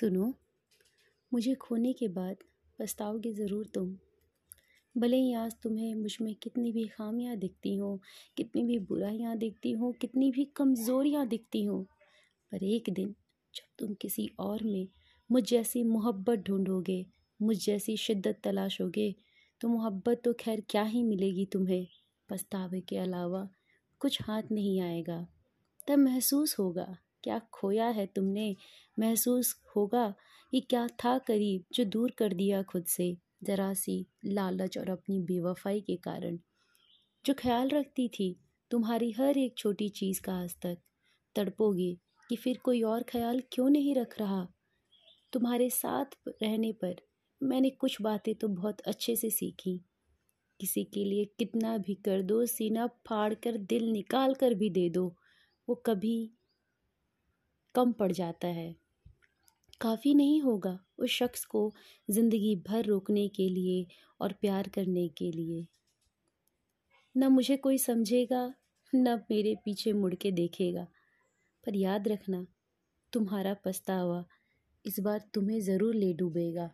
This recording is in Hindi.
सुनो, मुझे खोने के बाद पछताओगे ज़रूर तुम। भले ही आज तुम्हें मुझमें कितनी भी खामियाँ दिखती हों, कितनी भी बुराइयाँ दिखती हों, कितनी भी कमज़ोरियाँ दिखती हों, पर एक दिन जब तुम किसी और में मुझ जैसी मोहब्बत ढूंढोगे, मुझ जैसी शिद्दत तलाशोगे तो मोहब्बत तो खैर क्या ही मिलेगी तुम्हें। पछतावे के अलावा कुछ हाथ नहीं आएगा, तब महसूस होगा क्या खोया है तुमने? महसूस होगा कि क्या था करीब जो दूर कर दिया खुद से। ज़रा सी लालच और अपनी बेवफाई के कारण। जो ख्याल रखती थी, तुम्हारी हर एक छोटी चीज़ का आज तक। तड़पोगे कि फिर कोई और ख्याल क्यों नहीं रख रहा? तुम्हारे साथ रहने पर मैंने कुछ बातें तो बहुत अच्छे से सीखी। किसी के लिए कितना भी कर दो, सीना फाड़ कर दिल निकाल कर भी दे दो। वो कभी कम पड़ जाता है। काफ़ी नहीं होगा उस शख्स को ज़िंदगी भर रोकने के लिए और प्यार करने के लिए। न मुझे कोई समझेगा, न मेरे पीछे मुड़ के देखेगा। पर याद रखना, तुम्हारा पछतावा इस बार तुम्हें ज़रूर ले डूबेगा।